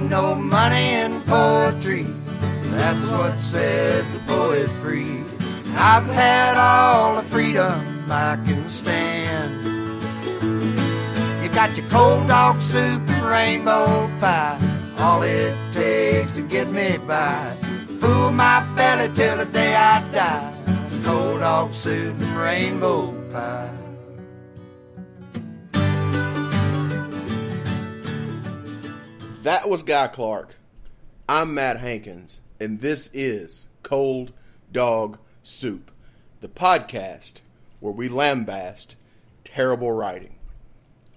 ain't no money in poetry. That's what sets the poet free. I've had all the freedom I can stand. You got your cold dog soup and rainbow pie. All it takes to get me by. Fool my belly till the day I die. Cold dog soup and rainbow pie. That was Guy Clark. I'm Matt Hankins, and this is Cold Dog Soup, the podcast where we lambast terrible writing.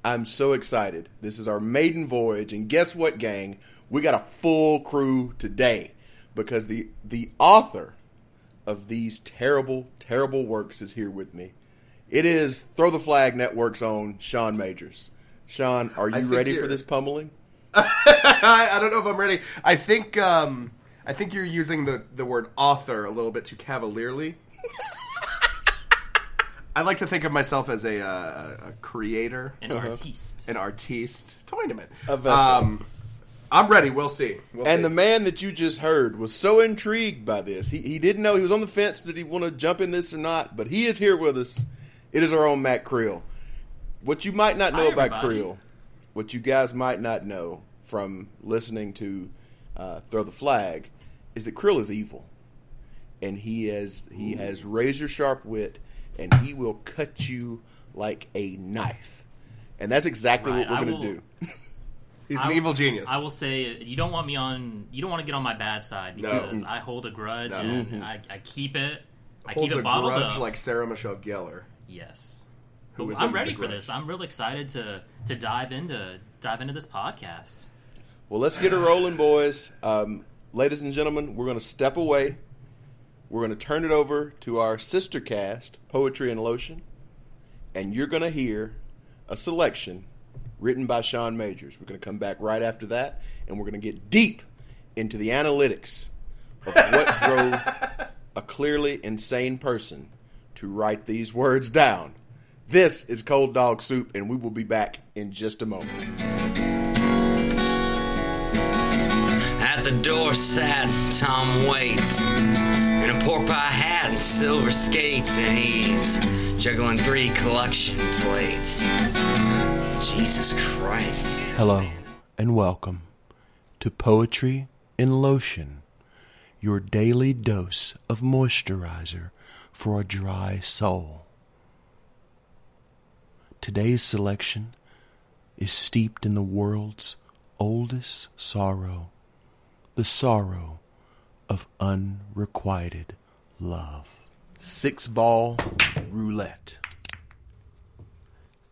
I'm so excited. This is our maiden voyage, and guess what, gang? We got a full crew today because the the author of these terrible, terrible works is here with me. It is Throw the Flag Network's own Sean Majors. Sean, are you ready for this pummeling? I, I don't know if I'm ready. I think um, I think you're using the, the word author a little bit too cavalierly. I like to think of myself as a, uh, a creator, An artiste. an artiste. Tournament. A vessel. Um, I'm ready. We'll see. We'll And see. the man that you just heard was so intrigued by this. He, he didn't know. He was on the fence. Did he want to jump in this or not? But he is here with us. It is our own Matt Creel. What you might not know Hi, about everybody. Creel, what you guys might not know from listening to uh, Throw the Flag, is that Creel is evil. And he has he has razor sharp wit, and he will cut you like a knife. And that's exactly Right, what we're I going to will- do. He's I an will- evil genius. I will say you don't want me on. You don't want to get on my bad side No. because I hold a grudge No. and I, I keep it. I Holds keep a it bottled grudge up. like Sarah Michelle Gellar. yes, Who was I'm ready for this. I'm real excited to to dive into dive into this podcast. Well, let's get it rolling, boys. Um, ladies and gentlemen, we're going to step away. We're going to turn it over to our sister cast, Poetry and Lotion, and you're going to hear a selection written by Sean Majors. We're going to come back right after that, and we're going to get deep into the analytics of what drove a clearly insane person to write these words down. This is Cold Dog Soup, and we will be back in just a moment. At the door sat Tom Waits in a pork pie hat and silver skates, and he's juggling three collection plates. Jesus Christ. Hello and welcome to Poetry in Lotion, your daily dose of moisturizer for a dry soul. Today's selection is steeped in the world's oldest sorrow, the sorrow of unrequited love. Six ball roulette.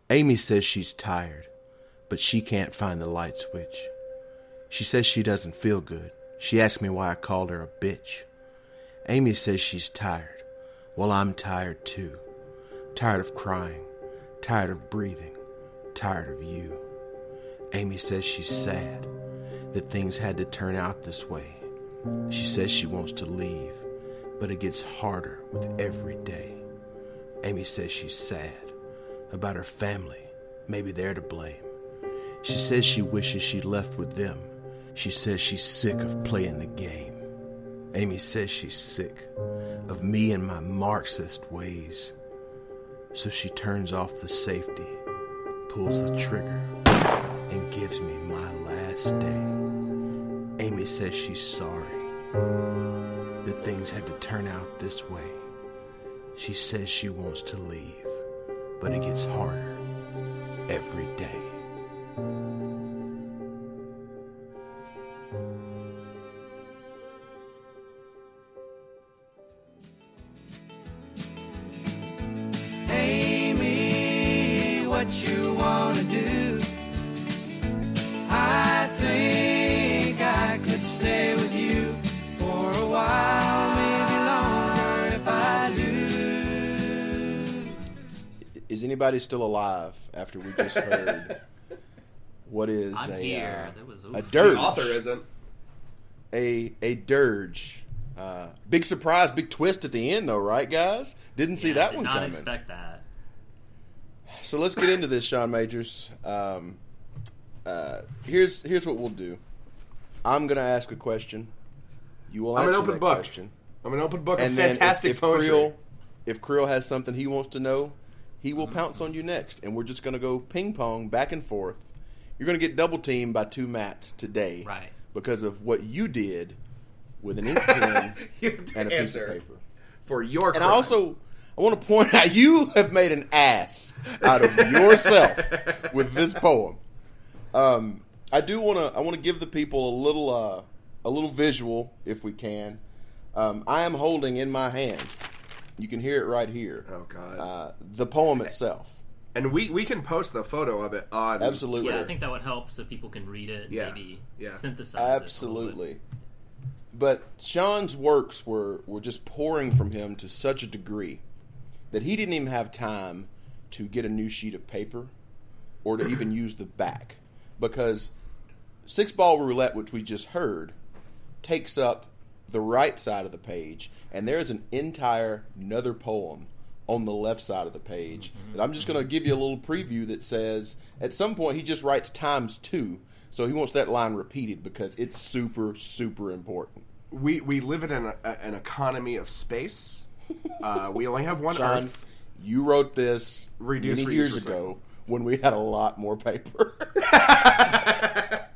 Amy says she's tired, but she can't find the light switch. She says she doesn't feel good. She asks me why I called her a bitch. Amy says she's tired. Well, I'm tired too. Tired of crying, tired of breathing, tired of you. Amy says she's sad that things had to turn out this way. She says she wants to leave, but it gets harder with every day. Amy says she's sad about her family. Maybe they're to blame. She says she wishes she'd left with them. She says she's sick of playing the game. Amy says she's sick of me and my Marxist ways. So she turns off the safety, pulls the trigger, and gives me my last day. Amy says she's sorry that things had to turn out this way. She says she wants to leave, but it gets harder every day. Is still alive after we just heard what is I'm a here. uh, That was a dirge? The author isn't. a a dirge. Uh, big surprise, big twist at the end, though, right, guys? Didn't see that did one not coming. expect that. So let's get into this, Sean Majors. Um, uh, here's here's what we'll do. I'm going to ask a question. You will I'm answer an open that book. question. I'm an open book of And then if- fantastic if, poetry. Creel, if Creel has something he wants to know, he will pounce on you next, and we're just going to go ping pong back and forth. You're going to get double teamed by two Matts today, Right. Because of what you did with an ink pen You have to and a piece of paper. for your And I also I want to point out you have made an ass out of yourself with this poem. Um, I do want to I want to give the people a little uh, a little visual if we can. Um, I am holding in my hand. You can hear it right here. Oh, God. Uh, the poem itself. and we we can post the photo of it on Absolutely. Yeah, I think that would help so people can read it. Yeah, Maybe yeah. synthesize it. Absolutely. But Sean's works were, were just pouring from him to such a degree that he didn't even have time to get a new sheet of paper or to even use the back. Because Six Ball Roulette, which we just heard, takes up the right side of the page, and there's an entire another poem on the left side of the page that I'm just going to give you a little preview that says at some point he just writes times two, so he wants that line repeated because it's super super important. we we live in an, a, an economy of space. Uh, we only have one John, Earth. you wrote this Reduce, many reuse, years recycle. ago when we had a lot more paper.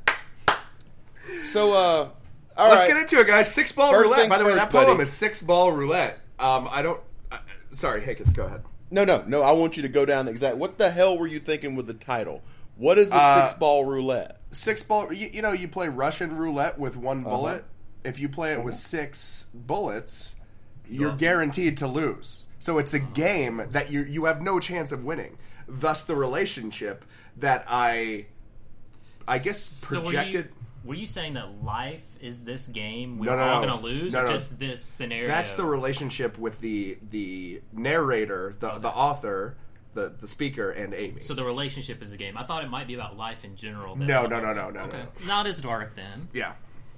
so, uh, all Let's right. get into it, guys. Six ball First roulette. By the way, first, that poem buddy. is six ball roulette. Um, I don't. Uh, sorry, Hickens, go ahead. No, no, no. I want you to go down the exact. What the hell were you thinking with the title? What is a Uh, six ball roulette? Six ball. You, you know, you play Russian roulette with one Uh-huh. bullet. If you play it with six bullets, you're Yeah. guaranteed to lose. So it's a game that you you have no chance of winning. Thus, the relationship that I, I guess, projected. you, were you saying that life is this game we're No, no, all no. going to lose, No, or no. just this scenario? That's the relationship with the the narrator, the the author, the the speaker, and Amy. So the relationship is a game. I thought it might be about life in general. but- no, no, no, no, no, Okay, no. not as dark then. Yeah.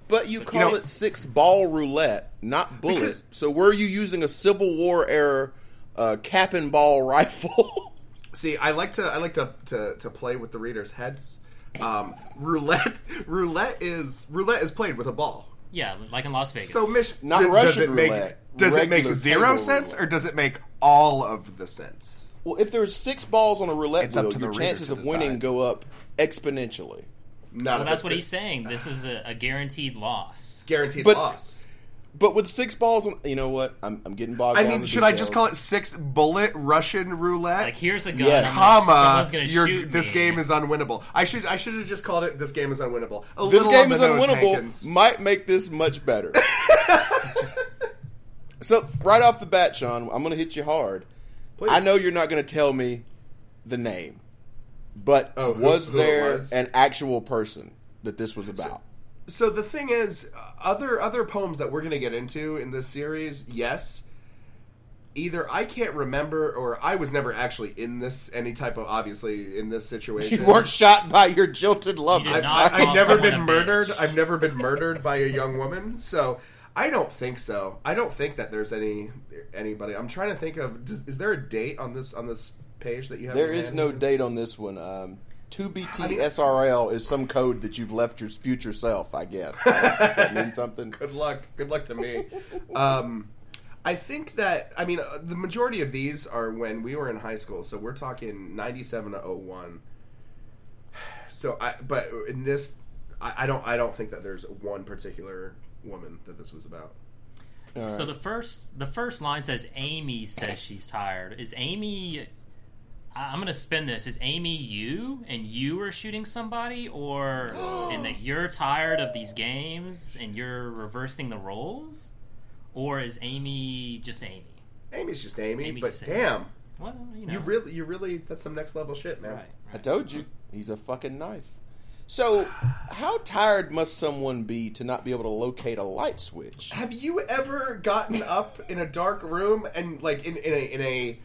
But you you call know- it six ball roulette, not bullet. Because- so were you using a Civil War era uh, cap and ball rifle? See, I like to I like to to, to play with the readers' heads. Um, roulette roulette is roulette is played with a ball. Yeah, like in Las Vegas. So, Mish, Not th- does Russian it make roulette, does it make zero sense roulette. or does it make all of the sense? well, if there's six balls on a roulette It's wheel, your the chances of winning go up exponentially. Not well, that's what he's saying. This is a, a guaranteed loss. Guaranteed But- loss. But with six balls on, you know what? I'm, I'm getting bogged I down. mean, in the should I just details. call it six bullet Russian roulette? Like here's a gun. Yes. I'm gonna- comma, someone's gonna you're, shoot this me. game is unwinnable. I should I should have just called it this game is unwinnable. A This little game on is the nose, unwinnable. Hankins. Might make this much better. so right off the bat, Sean, I'm going to hit you hard. Please. I know you're not going to tell me the name, but Oh, who- was who it there was? an actual person that this was about? So the thing is, other other poems that we're going to get into in this series, yes. Either I can't remember, or I was never actually in this any type of obviously in this situation. you weren't shot by your jilted lover. did I, not I, have never been murdered. bitch. I've never been murdered by a young woman. So I don't think so. I don't think that there's any anybody. I'm trying to think of. Does, is there a date on this on this page that you have? There in is hand? no date on this one. Um, 2BT SRL is some code that you've left your future self, I guess. Does that mean something? Good luck. Good luck to me. um, I think that I mean uh, the majority of these are when we were in high school. So we're talking '97 to 01. So I, but in this, I, I don't, I don't think that there's one particular woman that this was about. All So the first the first line says Amy says she's tired. Is Amy? I- I'm gonna spin this. Is Amy you and you are shooting somebody, or and that you're tired of these games and you're reversing the roles, or is Amy just Amy? Amy's just Amy, Amy's but just Amy. damn, Well, you know, you really, you really, that's some next level shit, man. right. I told you, he's a fucking knife. So, how tired must someone be to not be able to locate a light switch? Have you ever gotten up in a dark room and like in, in a in a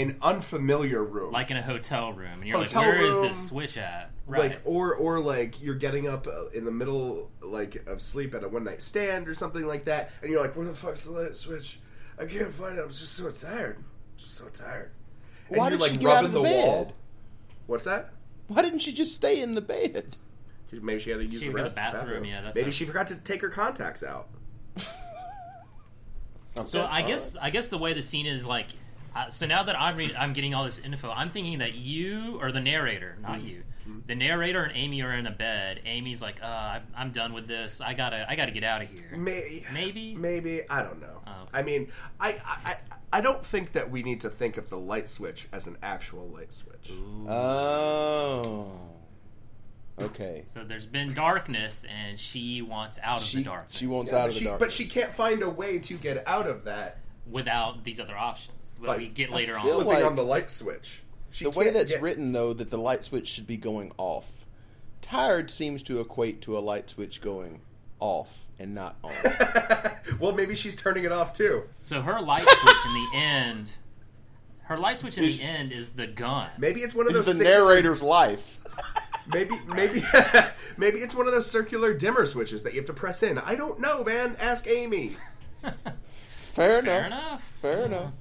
an unfamiliar room, Like in a hotel room, and you're Hotel like, "Where is room, this switch at?" Right. like or or like you're getting up uh, in the middle like of sleep at a one night stand or something like that, and you're like, "Where the fuck's the light switch? I can't find it. I'm just so tired. I'm just so tired." And Why you're, did she like get out of the wall. bed? What's that? Why didn't she just stay in the bed? Maybe she had to use She the, had to go to rest- the bathroom, bathroom. yeah, that's Maybe a- she forgot to take her contacts out. So I guess I guess the way the scene is like, uh, so now that I'm re- I'm getting all this info, I'm thinking that you or the narrator, not Mm-hmm. you, the narrator and Amy are in a bed. Amy's like, uh, I'm, I'm done with this. I gotta I gotta get out of here. May- Maybe? maybe I don't know. Oh, okay. I mean, I, I I don't think that we need to think of the light switch as an actual light switch. Oh. Okay. So there's been darkness, and she wants out of She the darkness. she wants Yeah, out but of the she, darkness. but she can't find a way to get out of that without these other options that we get later feel on. flipping like- on the light switch. She the way that's get- written, though, that the light switch should be going off. Tired seems to equate to a light switch going off and not on. well, maybe she's turning it off too. So her light switch in the end, her light switch in Is- the end is the gun. Maybe it's one of it's those the circular- narrator's life. Maybe, maybe, maybe it's one of those circular dimmer switches that you have to press in. I don't know, man. Ask Amy. Fair enough. Fair enough. Fair Yeah. enough.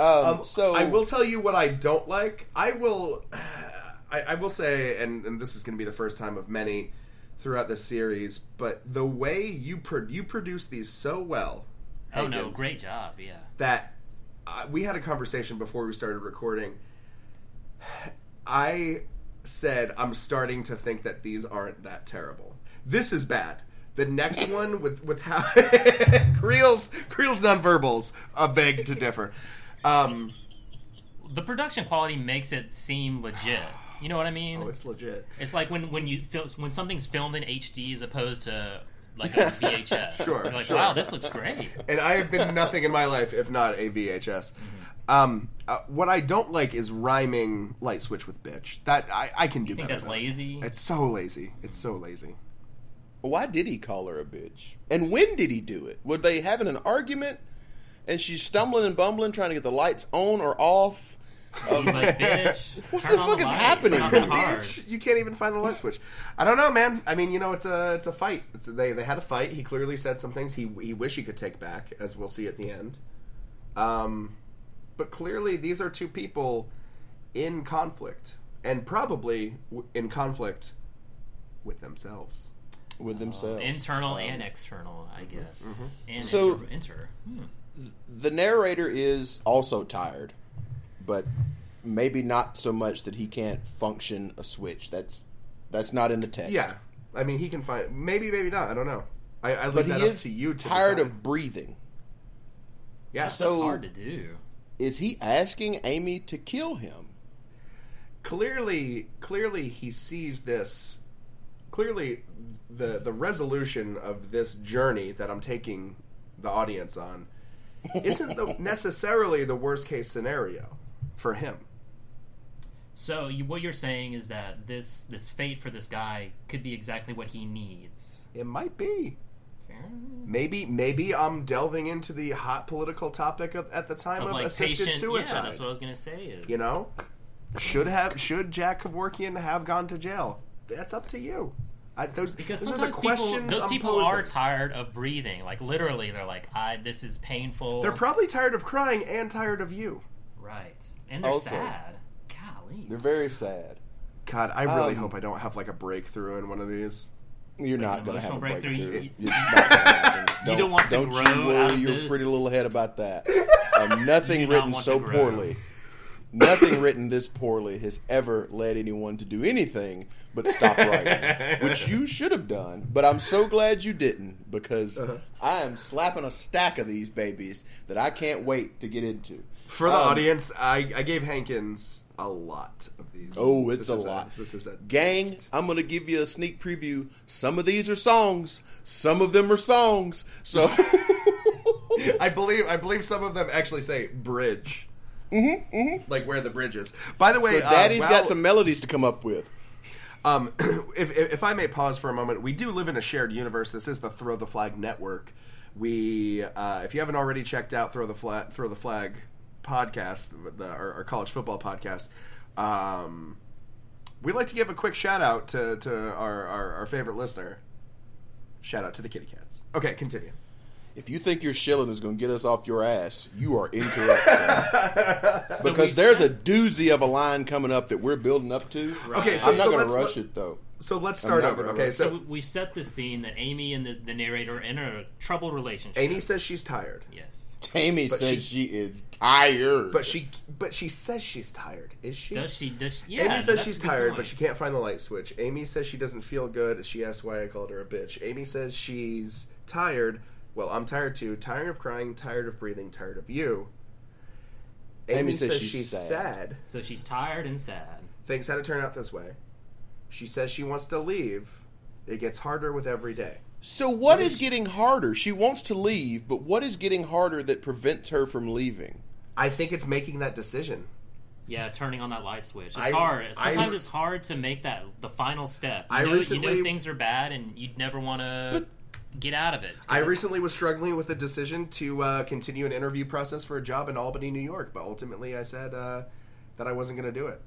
Um, Um, so I will tell you what I don't like. I will, I, I will say, and, and this is going to be the first time of many throughout this series. But the way you pro- you produce these so well, Oh no, great job. Yeah. that uh, we had a conversation before we started recording. I said I'm starting to think that these aren't that terrible. This is bad. The next one with with how Creel's Creel's nonverbals a beg to differ. Um, The production quality makes it seem legit. You know what I mean? oh, it's legit. It's like when when you fil- when something's filmed in HD as opposed to like a VHS. Sure, You're like, sure. wow, this looks great. and I have been nothing in my life if not a VHS. Um, uh, what I don't like is rhyming light switch with bitch. That I, I can do You think better that's than- lazy? It's so lazy. It's so lazy. why did he call her a bitch? And when did he do it? Were they having an argument? And she's stumbling and bumbling, trying to get the lights on or off. He's like, bitch, What turn the on fuck is light. happening Not here, that hard. Bitch, you can't even find the light switch. I don't know, man. I mean, you know, it's a it's a fight. It's they they had a fight. He clearly said some things he he wish he could take back, as we'll see at the end. Um, but clearly these are two people in conflict, and probably w- in conflict with themselves. with themselves. Internal Um, and external, I guess. And So- inter, inter. The narrator is also tired, but maybe not so much that he can't function a switch. That's that's not in the text. Yeah, I mean, he can find maybe maybe not. I don't know. I, I leave but that he up is to you. To tired decide. of breathing. yeah. so- That's hard to do. Is he asking Amy to kill him? clearly clearly he sees this clearly the the resolution of this journey that I'm taking the audience on isn't the, necessarily the worst case scenario for him. So you, what you're saying is that this this fate for this guy could be exactly what he needs. It might be. Fair. Maybe maybe I'm delving into the hot political topic of, at the time Of of, like assisted patient, suicide. yeah, that's what I was gonna say. Is you know, should have should Jack Kevorkian have gone to jail? That's up to you. I, those, because those are sometimes the people, questions those I'm people posing. are tired of breathing. Like literally, they're like, "I this is painful." They're probably tired of crying and tired of you. right, and they're Also- sad. Golly, They're very sad. God, I really Um, hope I don't have like a breakthrough in one of these. You're Like not going to have a breakthrough. breakthrough, you- It's not gonna. You don't want to don't grow you worry out of your this. pretty little head about that. Um, nothing You not written so poorly, nothing written this poorly has ever led anyone to do anything but stop writing, which you should have done. But I'm so glad you didn't because Uh-huh. I am slapping a stack of these babies that I can't wait to get into. For the Um, audience, I, I gave Hankins a lot of these. Oh, it's This a lot. this is a Gang, I'm going to give you a sneak preview. Some of these are songs. Some of them are songs. So I believe I believe some of them actually say bridge. Mm-hmm, mm-hmm. Like where the bridge is. By the way, So uh, Daddy's while- got some melodies to come up with. Um, if, if I may pause for a moment, we do live in a shared universe. This is the Throw the Flag Network. We, uh, if you haven't already checked out Throw the Flag, Throw the Flag podcast, the, our, our college football podcast, um, we'd like to give a quick shout out to, to our, our, our favorite listener. Shout out to the Kitty Cats. Okay, continue. If you think your shilling is going to get us off your ass, you are incorrect. son. So because we there's a doozy of a line coming up that we're building up to. Okay, so- I'm not so going let's- to rush let- it though. So let's start over. Okay, So so we- we set the scene that Amy and the, the narrator are in a troubled relationship. Amy says she's tired, Yes. Amy But says she- she, is tired. but she but she says she's tired. Is she? Does she? Does she, yeah? Amy says she's tired, point. but she can't find the light switch. Amy says she doesn't feel good. She asks why I called her a bitch. Amy says she's tired. Well, I'm tired too. Tired of crying, tired of breathing, tired of you. Amy, Amy says says, she's she's sad. sad. So she's tired and sad. Things had to turn out this way. She says she wants to leave. It gets harder with every day. so what is getting harder? She wants to leave, but what is getting harder that prevents her from leaving? I think it's making that decision. Yeah, turning on that light switch. It's I- hard. I- Sometimes it's hard to make that the final step. You I know, you recently- know things are bad, and you'd never want to get out of it. I it's- recently was struggling with a decision to uh, continue an interview process for a job in Albany, New York, but ultimately I said uh, that I wasn't going to do it.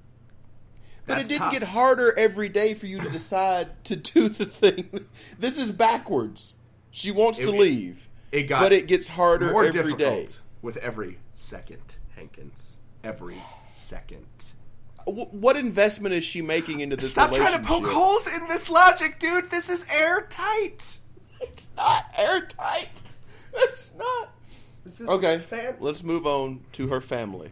But it didn't tough. get harder every day for you to decide to do the thing. This is backwards. She wants to leave, It got but it gets harder more every difficult day. with every second, Hankins. Every second. What investment is she making into this Stop trying to poke holes in this logic, dude. This is airtight. It's not airtight. It's not. This is Okay, fan- let's move on to her family.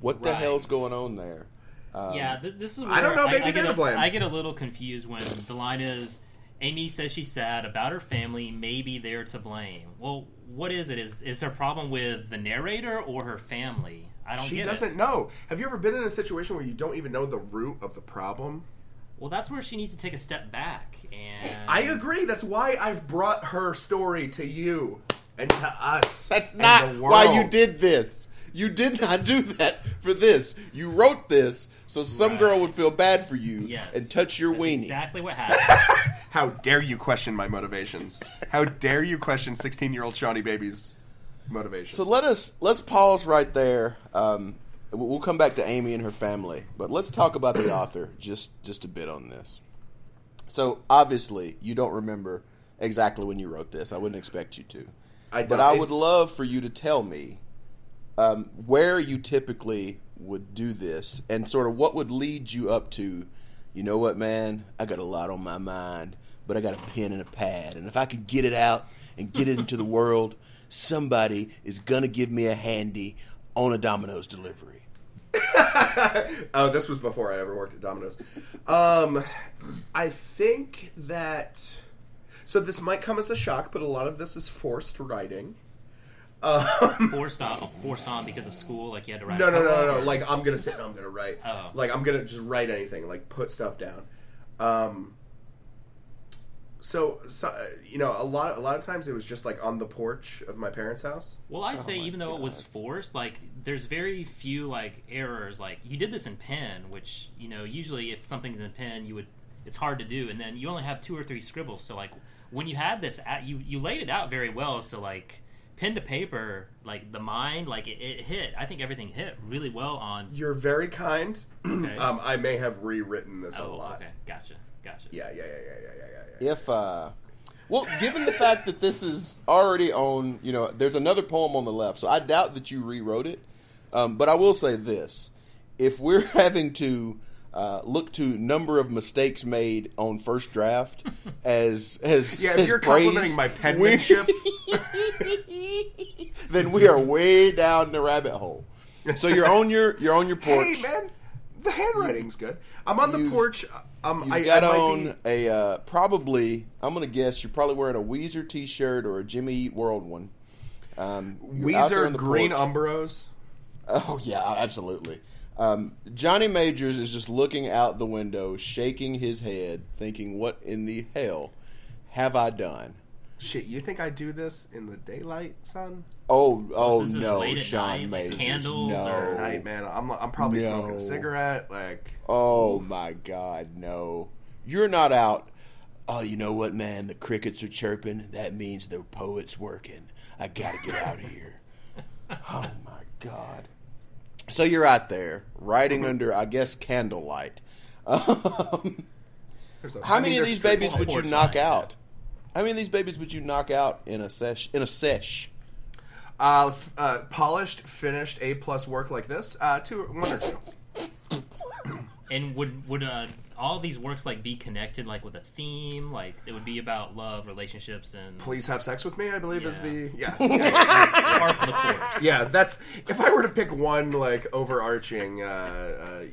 What the hell's going on there? Um, Yeah, this, this is. Where I don't know, maybe I, they're to blame. I get a little confused when the line is, "Amy says she's sad about her family. Maybe they're to blame." Well, what is it? Is is her problem with the narrator or her family? I don't She get doesn't it. know. Have you ever been in a situation where you don't even know the root of the problem? Well, that's where she needs to take a step back and. I agree. That's why I've brought her story to you and to us. That's and not the why you did this. You did not do that for this. You wrote this so some Right. girl would feel bad for you Yes. and touch your That's weenie. Exactly what happened. How dare you question my motivations? How dare you question sixteen-year-old Shawnee Baby's motivations? So let us let's pause right there. Um, we'll come back to Amy and her family, but let's talk about the author just just a bit on this. So obviously, you don't remember exactly when you wrote this. I wouldn't expect you to, I but I would love for you to tell me um, where you typically would do this, and sort of what would lead you up to. You know what, man? I got a lot on my mind, but I got a pen and a pad, and if I could get it out and get it into the world, somebody is gonna give me a handy on a Domino's delivery. oh, this was before I ever worked at Domino's. Um, I think that so this might come as a shock, but a lot of this is forced writing. Um, forced on, forced on because of school. Like you had to write. no, a no, no, no, no. Like I'm gonna sit and I'm gonna write. Oh. Like I'm gonna just write anything. Like put stuff down. Um. So, so uh, you know, a lot, a lot of times it was just like on the porch of my parents' house. Well, I say even though it was forced, like there's very few like errors. Like you did this in pen, which you know usually if something's in pen, you would it's hard to do, and then you only have two or three scribbles. So like when you had this, at, you you laid it out very well. So like pen to paper, like the mind, like it, it hit. I think everything hit really well on. You're very kind. Okay. um, I may have rewritten this a oh, lot. okay, gotcha, gotcha. Yeah, yeah, yeah, yeah, yeah, yeah, yeah, yeah. If uh, well, given the fact that this is already on, you know, there's another poem on the left, so I doubt that you rewrote it. Um, but I will say this: if we're having to uh, look to number of mistakes made on first draft as as Yeah, if as you're praise, complimenting my penmanship. then we are way down the rabbit hole. So you're on your you're on your porch. Hey, man, the handwriting's good. I'm on the You've- porch. Um, You I, got I on be- a uh, probably. I'm gonna guess you're probably wearing a Weezer T-shirt or a Jimmy Eat World one. Um, you're out there on Weezer Green porch. Umbros. Oh yeah, absolutely. Um, Johnny Majors is just looking out the window, shaking his head, thinking, "What in the hell have I done?" Shit, you think I do this in the daylight, son? Oh, oh this no, late at Sean night, like candles no. or- Night, man. I'm I'm probably smoking a cigarette. Like, Oh my God, no! You're not out. Oh, you know what, man? The crickets are chirping. That means the poet's working. I gotta get out of here. Oh my God! So you're out there writing under, I guess, candlelight. Um, a- how many of these babies would you knock light, out? How many of these babies would you knock out in a sesh? In a sesh? Uh, f- uh, polished, finished A plus work like this. Uh, two, one or two. And would would uh, all these works like be connected like with a theme? Like it would be about love, relationships, and Please have sex with me. I believe is the yeah. yeah. par for the course. Yeah, that's if I were to pick one like overarching uh,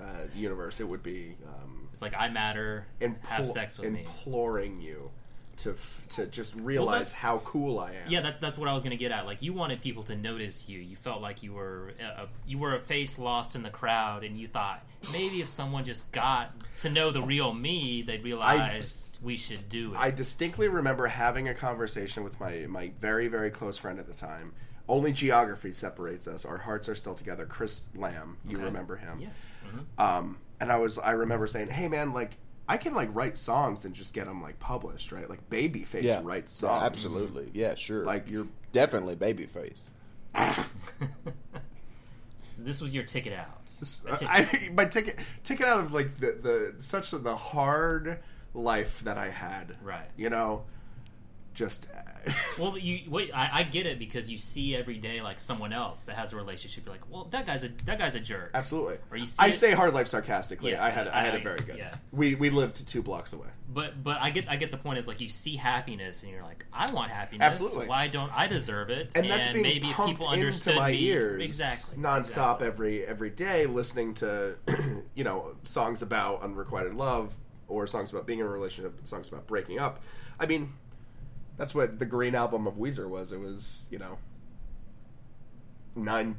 uh, uh, universe, it would be um, It's like I matter. and impl- have sex with me. imploring you to f- to just realize that's- how cool I am. Yeah, that's that's what I was gonna get at. Like you wanted people to notice you. You felt like you were a, a, you were a face lost in the crowd, and you thought maybe if someone just got to know the real me, they'd realize we should do it. I distinctly remember having a conversation with my my very very close friend at the time. Only geography separates us. Our hearts are still together. Chris Lamb, you Okay. remember him? yes. mhm. Um, and I was I remember saying, "Hey man, like I can like write songs and just get them like published, right? Like Babyface Yeah, writes Yeah, songs. absolutely. Yeah, sure. Like- Like you're definitely babyface. So this was your ticket out. That's it. I, my ticket ticket out of like the the such the hard life that I had. Right. You know, just Well, you wait. I, I get it because you see every day like someone else that has a relationship. You're like, well, that guy's a that guy's a jerk. absolutely. Or you see I it- say hard life sarcastically. Yeah, I had I, had I- it very good. yeah. We we lived two blocks away. But but I get I get the point. Is like you see happiness and you're like, I want happiness. Absolutely. Why don't I deserve it? and that's being maybe if pumped people into understood my me ears exactly nonstop exactly. every every day, listening to you know songs about unrequited love or songs about being in a relationship, songs about breaking up. I mean, that's what the Green album of Weezer was. It was you know nine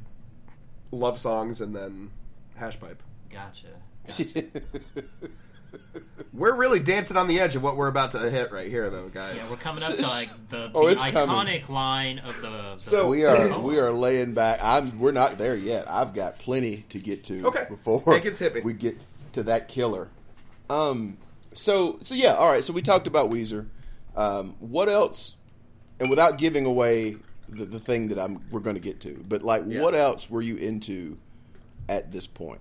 love songs and then hash pipe. Gotcha. gotcha. We're really dancing on the edge of what we're about to hit right here, though, guys. Yeah, we're coming up to like the, the Oh, it's coming. iconic line of the. the So- we are we are laying back. I'm we're not there yet. I've got plenty to get to Okay. before it hit me. we get to that killer. Um. So so yeah. All right. So we talked about Weezer. Um. What else? And without giving away the, the thing that I'm we're going to get to, but like, Yeah. what else were you into at this point?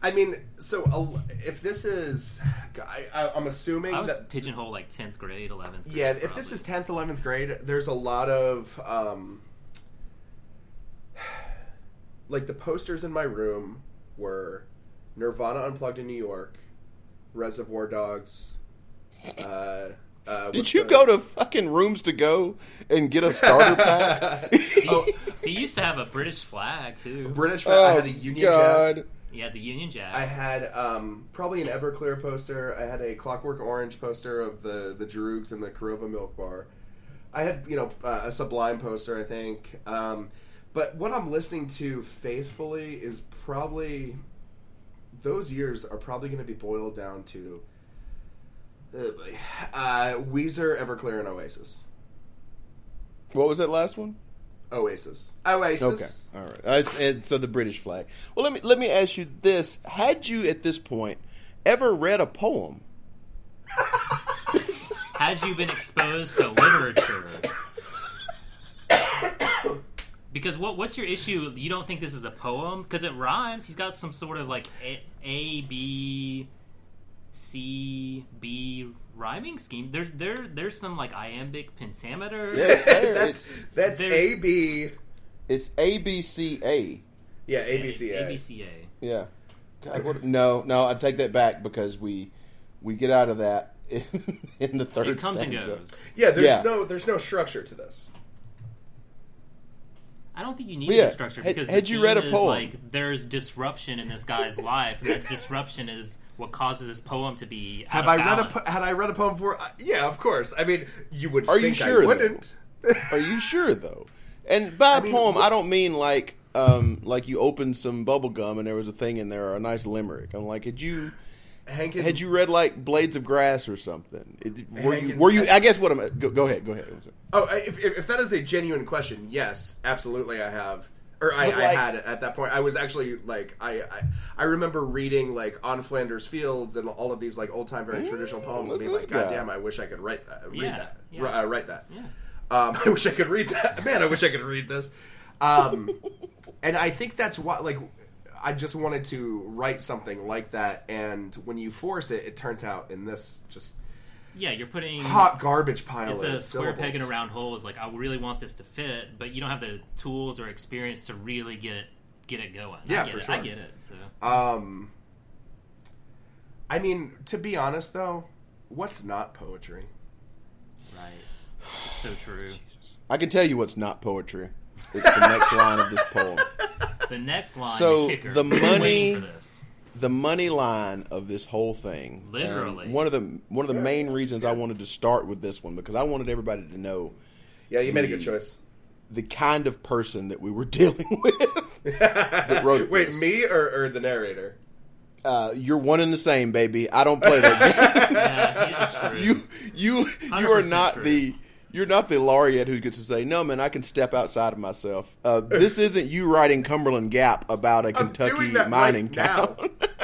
I mean, so uh, if this is, I, I, I'm assuming I was that pigeonhole like tenth grade, eleventh. Yeah, if this is tenth, eleventh grade, there's a lot of um, like the posters in my room were Nirvana Unplugged in New York, Reservoir Dogs. Uh, uh, Did you the- go to fucking rooms to go and get a starter pack? oh, he used to have a British flag too. British? Flag? I oh had a Union Jack. God! He had the Union Jack. I had um, probably an Everclear poster. I had a Clockwork Orange poster of the the Droogs and the Korova Milk Bar. I had you know uh, a Sublime poster, I think. Um, but what I'm listening to faithfully is probably those years are probably going to be boiled down to uh, uh, Weezer, Everclear, and Oasis. What was that last one? Oasis. Oasis. Okay, all right. Uh, and so the British flag. Well, let me let me ask you this: Had you at this point ever read a poem? Had you been exposed to literature? Because what what's your issue? You don't think this is a poem because it rhymes. He's got some sort of like A, a B C B rhyming scheme. There's there there's some like iambic pentameter. Yeah, that's that's A B. it's A B C A. Yeah, A B C A. ABCA. Yeah. God, what, no, no, I take that back because we we get out of that in, in the third. It comes and goes. Yeah, there's Yeah. no there's no structure to this. I don't think you need But yeah, the structure had- because the had you read a theme is, poem? Like there's disruption in this guy's life, and that disruption is what causes this poem to be. out Have of I read a po- had I read a poem before? Uh, yeah, of course. I mean, you would. Are you sure? I wouldn't. Are you sure though? And by a mean, poem, what- I don't mean like um like you opened some bubble gum and there was a thing in there or a nice limerick. I'm like, had you Hankins, had you read like Blades of Grass or something? It, were you were you? I guess what I'm. Go, go ahead. Go ahead. Oh, if, if if that is a genuine question, yes, absolutely, I have. Or I, But, I had it at that point. I was actually like I, I I remember reading like on Flanders Fields and all of these like old time very traditional poems and listen being like, this guy. God damn, I wish I could write that. Read Yeah, that. yeah. Ri- uh, write that. Yeah. Um, I wish I could read that. Man, I wish I could read this. Um, and I think that's what, like, I just wanted to write something like that. And when you force it, it turns out in this just Yeah, you're putting hot garbage pile. It's a square syllables. peg in a round hole. Is like I really want this to fit, but you don't have the tools or experience to really get it get it going. Yeah, I get for it. sure. I get it. So Um, I mean, to be honest though, what's not poetry? Right. It's so true. I can tell you what's not poetry. It's the next line of this poem. The next line, So, the kicker. the I'm waiting money- for this. The money line of this whole thing. Literally. and one of the one of the main reasons I wanted to start with this one because I wanted everybody to know Yeah, you made a good choice. the kind of person that we were dealing with. that wrote Wait, this. me or, or the narrator? Uh, you're one and the same, baby. I don't play that game. Yeah, you you you are not true. the you're not the laureate who gets to say no man i can step outside of myself uh, this isn't you writing cumberland gap about a I'm kentucky doing that mining right town now.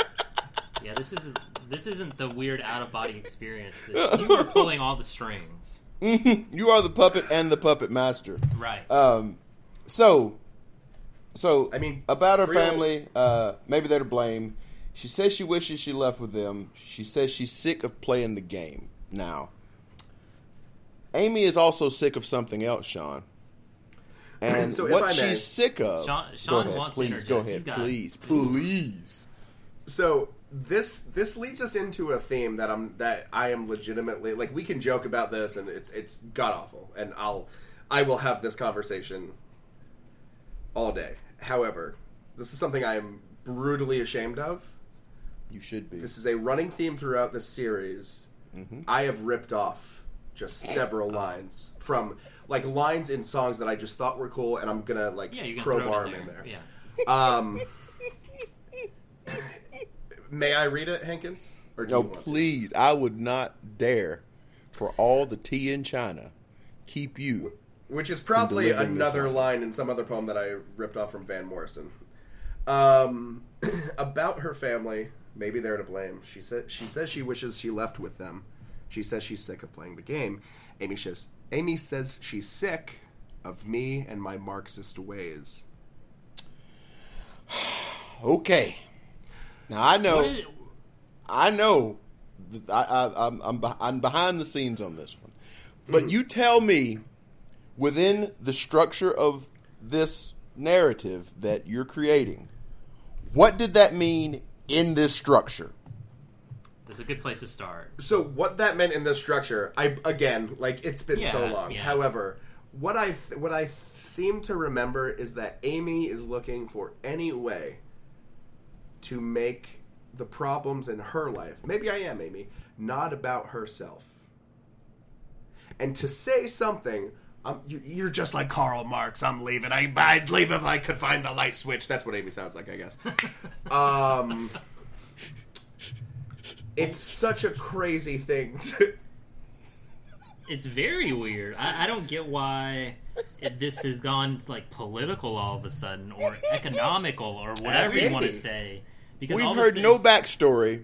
Yeah, this isn't this isn't the weird out of body experience. You are pulling all the strings. you are the puppet and the puppet master Right. um, so so I mean, about her real- family uh, maybe they're to blame she says she wishes she left with them she says she's sick of playing the game now amy is also sick of something else sean and So if what I may- she's sick of Sean- go Sean ahead, wants to please interject. go ahead please please So this this leads us into a theme that I'm that I am legitimately like we can joke about this and it's it's god awful and I'll I will have this conversation all day. However, this is something I am brutally ashamed of. you should be This is a running theme throughout this series. Mm-hmm. I have ripped off just several lines from like lines in songs that I just thought were cool, and I'm gonna like yeah, you're gonna crowbar throw them in in there. there. Yeah. Um, may I read it, Hankins? Or do no you want to? please i would not dare for all the tea in china keep you Which is probably delivering this another line. line in some other poem that I ripped off from Van Morrison. Um, about her family, maybe they're to blame. She said she says she wishes she left with them. She says she's sick of playing the game. Amy says Amy says she's sick of me and my Marxist ways. okay now i know What is- I know. I, I, I'm, I'm, I'm behind the scenes on this one, but hmm. you tell me within the structure of this narrative that you're creating, what did that mean in this structure? That's a good place to start. So what that meant in this structure, I again, like it's been so long. yeah. However, what I th- what I seem to remember is that Amy is looking for any way to make the problems in her life. Maybe I am Amy, not about herself. And to say something, um, you, you're just like Karl Marx. I'm leaving. I, I'd leave if I could find the light switch. That's what Amy sounds like, I guess. um, it's such a crazy thing to. It's very weird. I, I don't get why this has gone like political all of a sudden, or economical, or whatever you want to say. Because We've heard this no backstory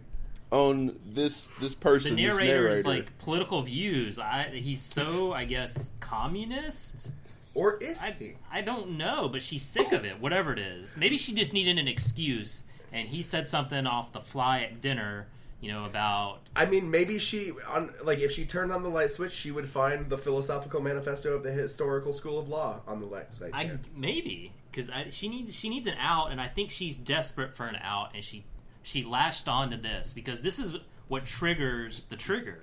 on this this The person, this narrator's narrator. like political views. I, he's so, I guess, communist. Or is I, he? I don't know, but she's sick of it. Whatever it is, maybe she just needed an excuse, and he said something off the fly at dinner. You know about I mean, maybe she on like if she turned on the light switch, she would find the philosophical manifesto of the historical school of law on the light I maybe because she needs she needs an out, and I think she's desperate for an out, and she she lashed on to this because this is what triggers the trigger.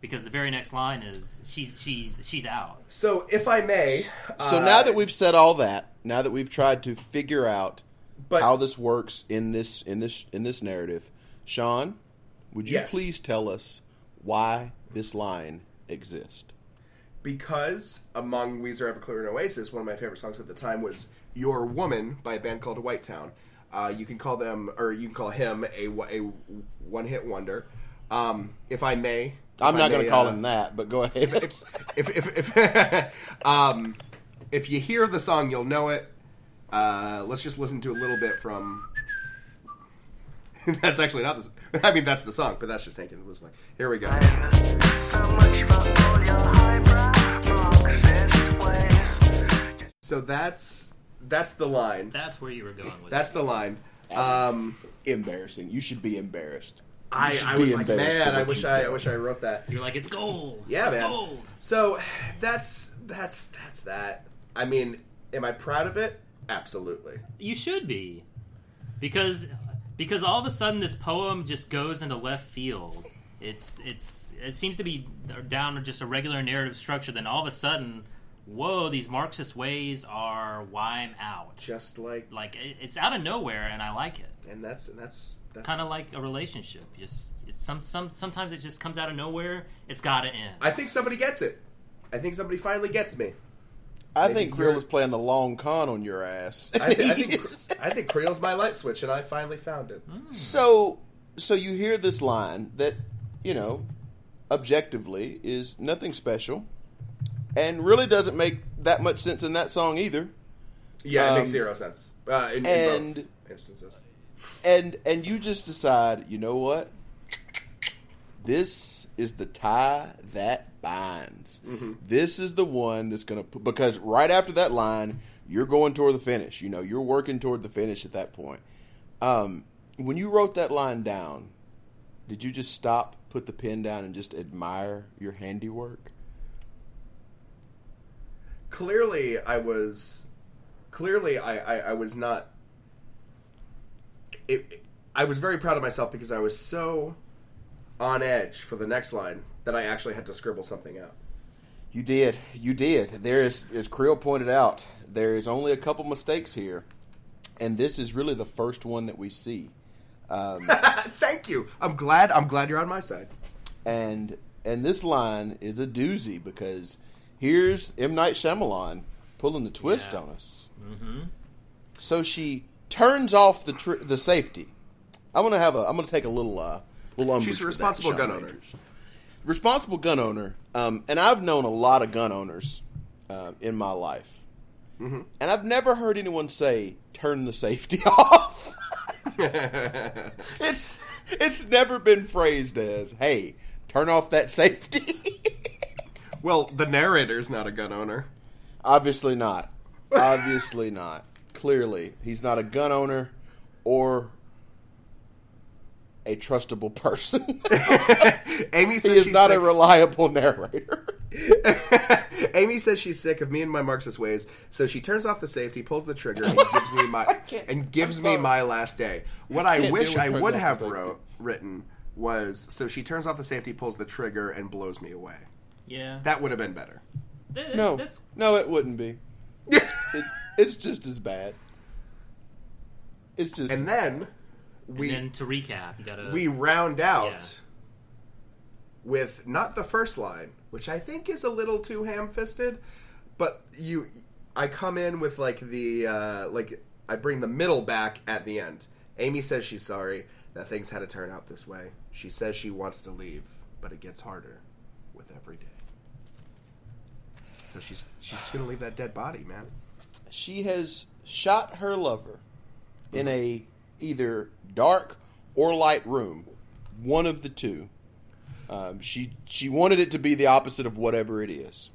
Because the very next line is she's she's she's out. So, if I may, so uh, now that we've said all that, now that we've tried to figure out but how this works in this in this in this narrative, Sean, would you Yes. please tell us why this line exists? because among Weezer, Everclear, and Oasis, one of my favorite songs at the time was "Your Woman" by a band called White Town. Uh, you can call them, or you can call him, a, a one-hit wonder. Um, if I may, if I'm not going to call uh, him that, but go ahead. if if if um, if you hear the song, you'll know it. Uh, let's just listen to a little bit from. that's actually not the. I mean, that's the song, but that's just Hank. It was like, here we go. So much for all your highbrow Marxist ways. So that's that's the line. That's where you were going with That's it. the line. Um, embarrassing. You should be embarrassed. I, should I was like, man, I wish I, I wish I wrote that. You're like it's gold. Yeah, it's man. gold. So that's that's that's that. I mean, am I proud of it? Absolutely. You should be, because because all of a sudden this poem just goes into left field. It's it's it seems to be down just a regular narrative structure. Then all of a sudden, whoa, these Marxist ways are why I'm out. Just like, Like it, it's out of nowhere, and I like it. and that's that's that's Kind of like a relationship. Just it's some some sometimes it just comes out of nowhere. It's got to end. I think somebody gets it. I think somebody finally gets me. I Maybe think you're- Creel is playing the long con on your ass. I, th- I think I think Creel's my light switch, and I finally found it. so, so you hear this line that, you know, objectively is nothing special, and really doesn't make that much sense in that song either. Yeah, it Um, makes zero sense uh, in, in and- both instances. and and you just decide, you know what? This is the tie that binds. This is the one that's going to because right after that line, you're going toward the finish. You know, you're working toward the finish at that point. Um, when you wrote that line down, did you just stop, put the pen down, and just admire your handiwork? Clearly, I was clearly I, I, I was not. It, I was very proud of myself because I was so on edge for the next line that I actually had to scribble something out. You did. You did. There is, as Creel pointed out, there is only a couple mistakes here, and this is really the first one that we see. Um, Thank you. I'm glad. I'm glad you're on my side. and and this line is a doozy because here's M Night Shyamalan pulling the twist Yeah. on us. Mm-hmm. So she turns off the tr- the safety. I'm gonna have a. I'm gonna take a little uh little. She's a responsible gun owner. Rangers. Responsible gun owner. Um, and I've known a lot of gun owners uh, in my life, Mm-hmm. and I've never heard anyone say turn the safety off. it's it's never been phrased as hey turn off that safety. Well, the narrator's not a gun owner. Obviously not. Obviously not. Clearly, he's not a gun owner or a trustable person. Amy he says is she's not sick. a reliable narrator. Amy says she's sick of me and my Marxist ways, so she turns off the safety, pulls the trigger, and gives me my and gives me my last day. What I I, wish I would have wrote written was so she turns off the safety, pulls the trigger, and blows me away. Yeah, That would have been better. Th- No, that's no, it wouldn't be. It's it's just as bad. It's just And then we and then to recap, you gotta we round out Yeah. with not the first line, which I think is a little too ham-fisted, but you I come in with like the uh like I bring the middle back at the end. Amy says she's sorry that things had to turn out this way. She says she wants to leave, but it gets harder with every day. So she's she's just gonna leave that dead body, man. she has shot her lover in a either dark or light room, one of the two. Um, she she wanted it to be the opposite of whatever it is,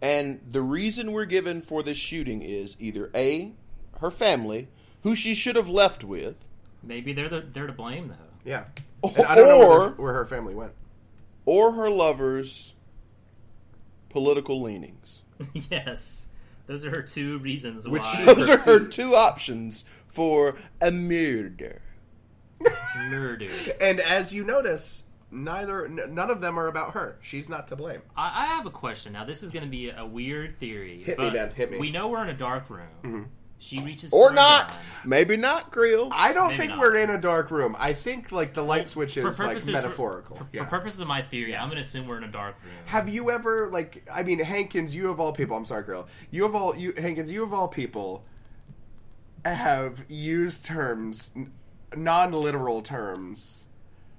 and the reason we're given for this shooting is either a her family, who she should have left with, maybe they're the, they're to blame though. Yeah. And I don't know where, Or- the- where her family went. or her lover's political leanings. yes, those are her two reasons Which why she- Those are her two options for a murder. murder. And as you notice, neither n- none of them are about her. She's not to blame. I, I have a question now. This is going to be a weird theory. Hit me, but man, hit me. We know we're in a dark room. Mm-hmm. She reaches Or not. gun. Maybe not, Creel. I don't Maybe think not. we're in a dark room. I think like the light switch For is like metaphorical. For, for, yeah. for purposes of my theory, I'm going to assume we're in a dark room. have you ever like? I mean, Hankins, you of all people. I'm sorry, girl. You of all you Hankins, you of all people have used terms, non-literal terms.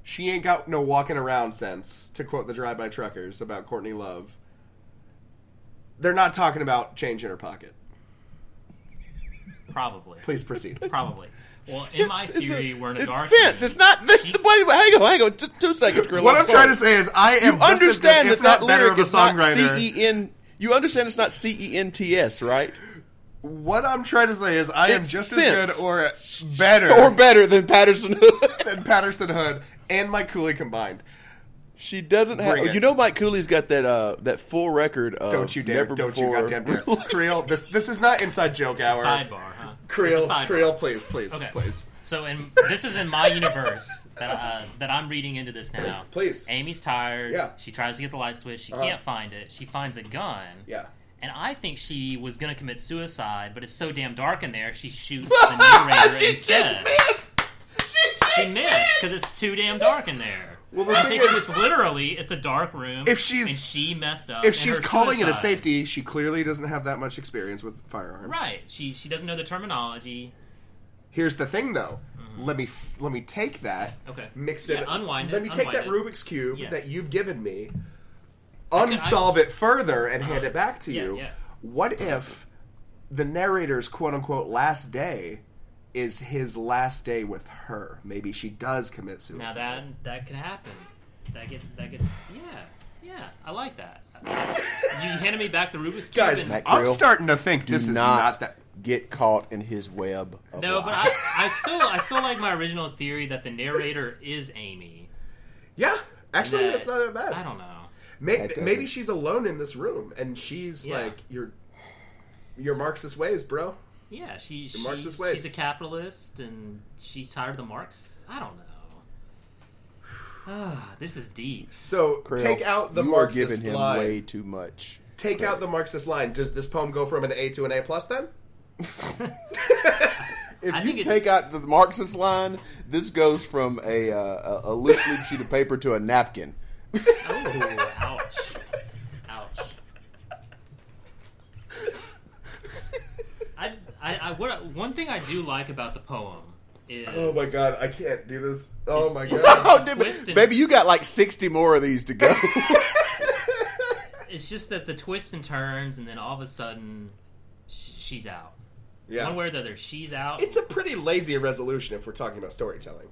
She ain't got no walking around sense. To quote the drive-by truckers about Courtney Love. They're not talking about change in her pocket. Probably. Please proceed. Probably. Well, in my theory, we're in a it's dark sense. room. It's not. This, She- wait, wait, hang on, hang on. Just two seconds, Creel. What I'm trying to say is, I am You just understand as good, that if that lyric of a is not songwriter. C E N. You understand it's not C E N T S, right? What I'm trying to say is, I am just sense. as good or better Or better than Patterson Hood. than Patterson Hood and Mike Cooley combined. she doesn't have. It. You know, Mike Cooley's got that uh that full record. Of Don't you dare! Never Don't before. you goddamn dare! Creel, this this is not inside joke hour. Sidebar, huh? Creel. Creel, please, please, Okay. please. So in this is in my universe that uh, that I'm reading into this now. Please. Amy's tired. Yeah. She tries to get the light switch. She Uh-huh. can't find it. She finds a gun. Yeah. And I think she was gonna commit suicide, but it's so damn dark in there. She shoots the narrator instead. She missed because it's too damn dark in there. Well, the I'm thing is- it's literally it's a dark room. If she's- and she messed up. If she's calling it a safety, she clearly doesn't have that much experience with firearms. right? She she doesn't know the terminology. Here's the thing, though. Mm-hmm. Let me f- let me take that. Okay. Mix it. Yeah, unwind it, Let me take that it. Rubik's cube Yes. that you've given me, Okay, unsolve it further, and hand uh-huh. it back to Yeah, you. yeah. What if the narrator's quote unquote last day is his last day with her? Maybe she does commit suicide. Now that that could happen. That get that gets yeah yeah. I like that. you handed me back the Rubik's cube. Guys, and- Mac- I'm Creel, starting to think Do this is not, not that. get caught in his web. Of no, but lies. I, I still I still like my original theory that the narrator is Amy. Yeah, actually, That- that's not that bad. I don't know. May- That doesn't- maybe she's alone in this room, and she's Yeah. like, "Your, your Marxist ways, bro." Yeah, she, she Marxist ways. she's a capitalist and she's tired of the Marx. I don't know. Ah, this is deep. So Creel, take out the you are Marxist giving him line. way too much. Take out the Marxist line. Does this poem go from an A to an A plus then? If I you take out the Marxist line, this goes from a uh, a, a loose leaf sheet of paper to a napkin. Oh, I, I, I what one thing I do like about the poem is Oh my god, I can't do this. Oh It's- my it's- god. Oh, dude, baby, you got like sixty more of these to go. it's just that the twists and turns, and then all of a sudden, sh- she's out. Yeah. One way or the other, she's out. It's a pretty lazy resolution if we're talking about storytelling.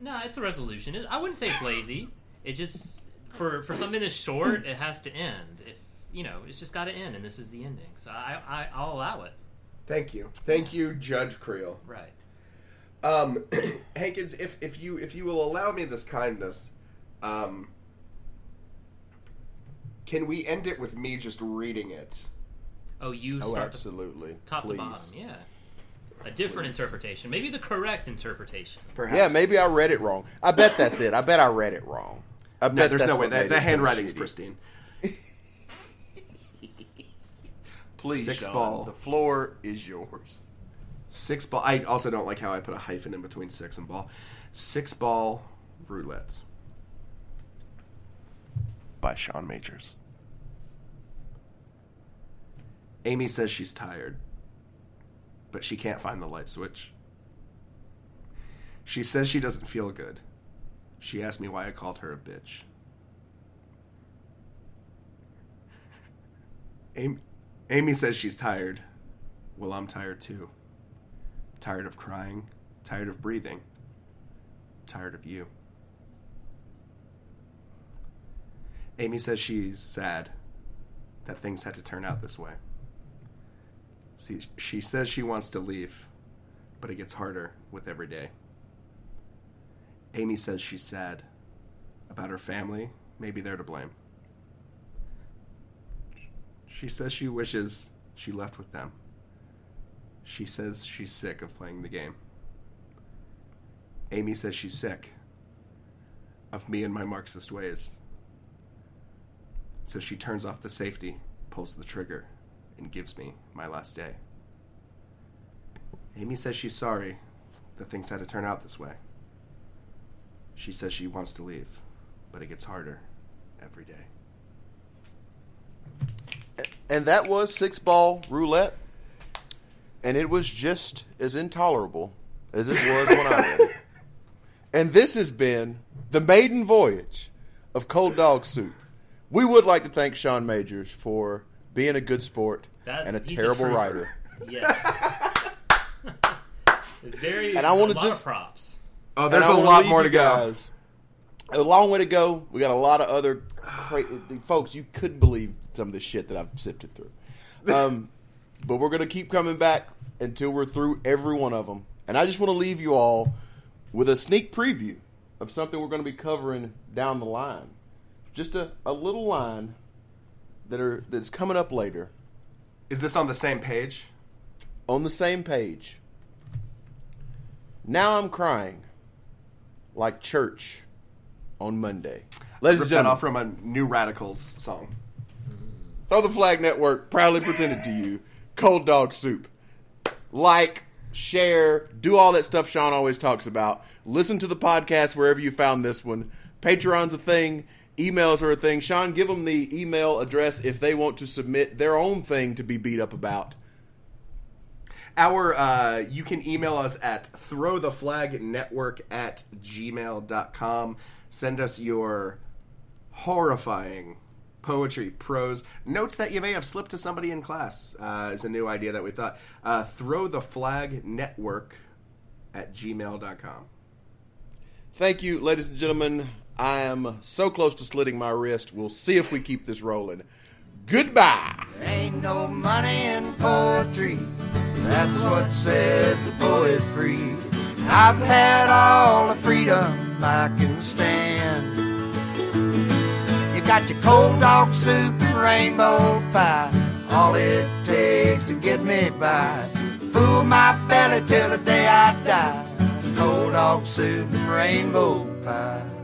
no, it's a resolution. It, I wouldn't say it's lazy. It just for for something this short, it has to end. If you know, it's just got to end, and this is the ending. So I, I I'll allow it. Thank you. Thank you, Judge Creel. Right. Um, Hankins, if if you if you will allow me this kindness, um, can we end it with me just reading it? Oh, you oh, start to absolutely. top Please. to bottom. Yeah. A different interpretation, maybe the correct interpretation. Perhaps. Yeah, maybe I read it wrong. I bet that's it. I bet I read it wrong. I No, there's no way. that The, made the it so handwriting's pristine. Please, Six Sean, ball. The floor is yours. Six ball. I also don't like how I put a hyphen in between six and ball. Six ball roulette by Sean Majors. Amy says she's tired, but she can't find the light switch. She says she doesn't feel good. She asked me why I called her a bitch. Amy, Amy says she's tired. Well, I'm tired too. Tired of crying, tired of breathing, tired of you. Amy says she's sad that things had to turn out this way. See, she says she wants to leave, but it gets harder with every day. Amy says she's sad about her family. Maybe they're to blame. She says she wishes she left with them. She says she's sick of playing the game. Amy says she's sick of me and my Marxist ways. So she turns off the safety, pulls the trigger, and gives me my last day. Amy says she's sorry that things had to turn out this way. She says she wants to leave, but it gets harder every day. And that was six ball roulette. And it was just as intolerable as it was when I read it. And this has been the maiden voyage of Cold Dog Soup. We would like to thank Sean Majors for being a good sport That's and a terrible trooper. writer. Yes. Very. And I wanna a lot just- props. Oh, there's I a wanna lot more you to go. guys- A long way to go. We got a lot of other cra- folks. You couldn't believe some of the shit that I've sifted through. Um, but we're gonna keep coming back until we're through every one of them. And I just want to leave you all with a sneak preview of something we're going to be covering down the line. Just a, a little line that are that's coming up later Is this on the same page? on the same page. Now I'm crying like church on Monday. Ladies and gentlemen, off from a New Radicals song. Throw the Flag Network proudly presented to you cold dog soup. Like, share, do all that stuff Sean always talks about. Listen to the podcast wherever you found this one. Patreon's a thing. Emails are a thing. Sean, give them the email address if they want to submit their own thing to be beat up about. Our uh, you can email us at throwtheflagnetwork at gmail.com. Send us your horrifying poetry, prose, notes that you may have slipped to somebody in class. Uh, is a new idea that we thought. Uh, network at gmail.com. Thank you, ladies and gentlemen. I am so close to slitting my wrist. We'll see if we keep this rolling. Goodbye. Ain't no money in poetry. That's what sets the poet free. I've had all the freedom I can stand. You got your cold dog soup and rainbow pie. All it takes to get me by. Fool my belly till the day I die. Cold dog soup and rainbow pie.